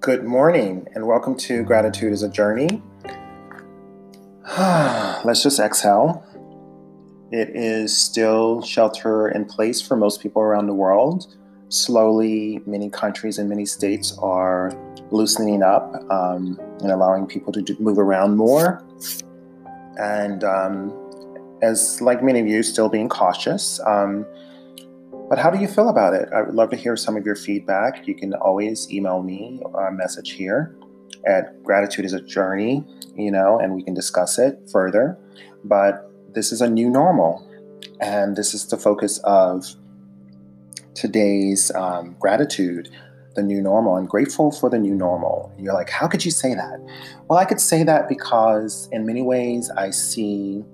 Good morning, and welcome to Gratitude is a Journey. Let's just exhale. It is still shelter in place for most people around the world. Slowly, many countries and many states are loosening up um, and allowing people to move around more. And um, as like many of you, still being cautious. Um, but how do you feel about it? I would love to hear some of your feedback. You can always email me a message here at Gratitude is a Journey, you know, and we can discuss it further. But this is a new normal, and this is the focus of today's um, gratitude, the new normal. I'm grateful for the new normal. You're like, how could you say that? Well, I could say that because in many ways I see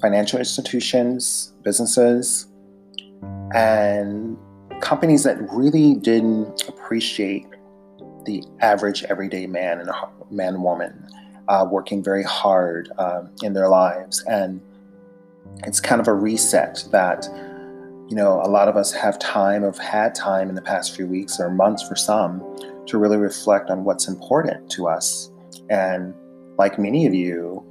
financial institutions, businesses, and companies that really didn't appreciate the average everyday man and man woman uh, working very hard um, in their lives. And it's kind of a reset that you know a lot of us have time have had time in the past few weeks or months for some to really reflect on what's important to us. And like many of you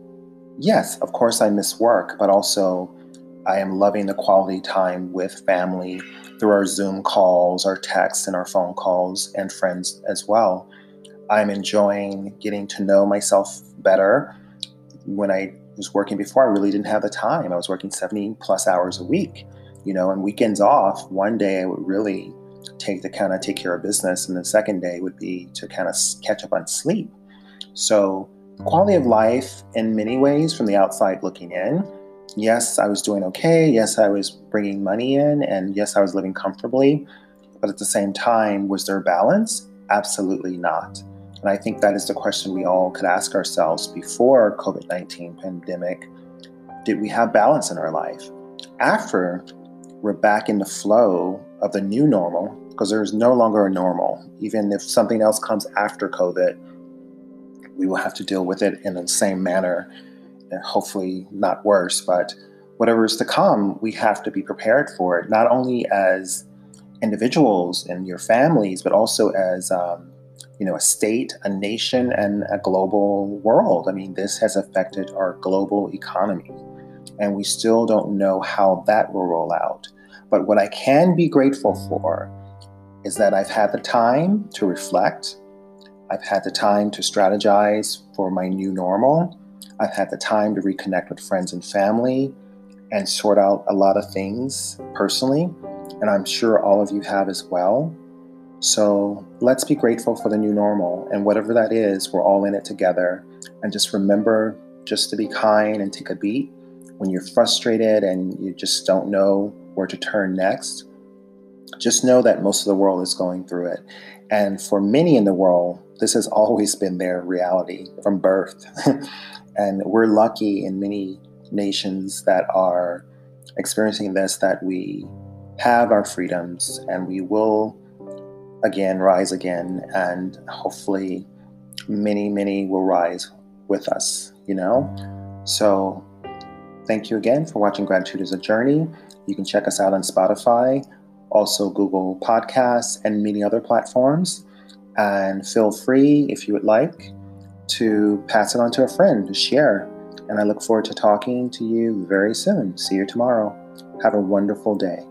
yes of course i miss work but also I am loving the quality time with family through our Zoom calls, our texts, and our phone calls, and friends as well. I'm enjoying getting to know myself better. When I was working before, I really didn't have the time. I was working 70 plus hours a week, you know, and weekends off. One day I would really take the kind of take care of business, and the second day would be to kind of catch up on sleep. So, quality of life in many ways from the outside looking in yes, I was doing okay. Yes, I was bringing money in. And yes, I was living comfortably. But at the same time, was there balance? Absolutely not. And I think that is the question we all could ask ourselves before COVID 19 pandemic. Did we have balance in our life? After we're back in the flow of the new normal, because there's no longer a normal. Even if something else comes after COVID, we will have to deal with it in the same manner and hopefully not worse, but whatever is to come, we have to be prepared for it, not only as individuals and your families, but also as um, you know a state, a nation, and a global world. I mean, this has affected our global economy, and we still don't know how that will roll out. But what I can be grateful for is that I've had the time to reflect. I've had the time to strategize for my new normal. I've had the time to reconnect with friends and family and sort out a lot of things personally. And I'm sure all of you have as well. So let's be grateful for the new normal. And whatever that is, we're all in it together. And just remember just to be kind and take a beat when you're frustrated and you just don't know where to turn next. Just know that most of the world is going through it. And for many in the world, this has always been their reality from birth. And we're lucky in many nations that are experiencing this that we have our freedoms and we will again rise again and hopefully many many will rise with us you know so thank you again for watching gratitude is a journey you can check us out on spotify also google podcasts and many other platforms and feel free if you would like to pass it on to a friend to share. And I look forward to talking to you very soon. See you tomorrow. Have a wonderful day.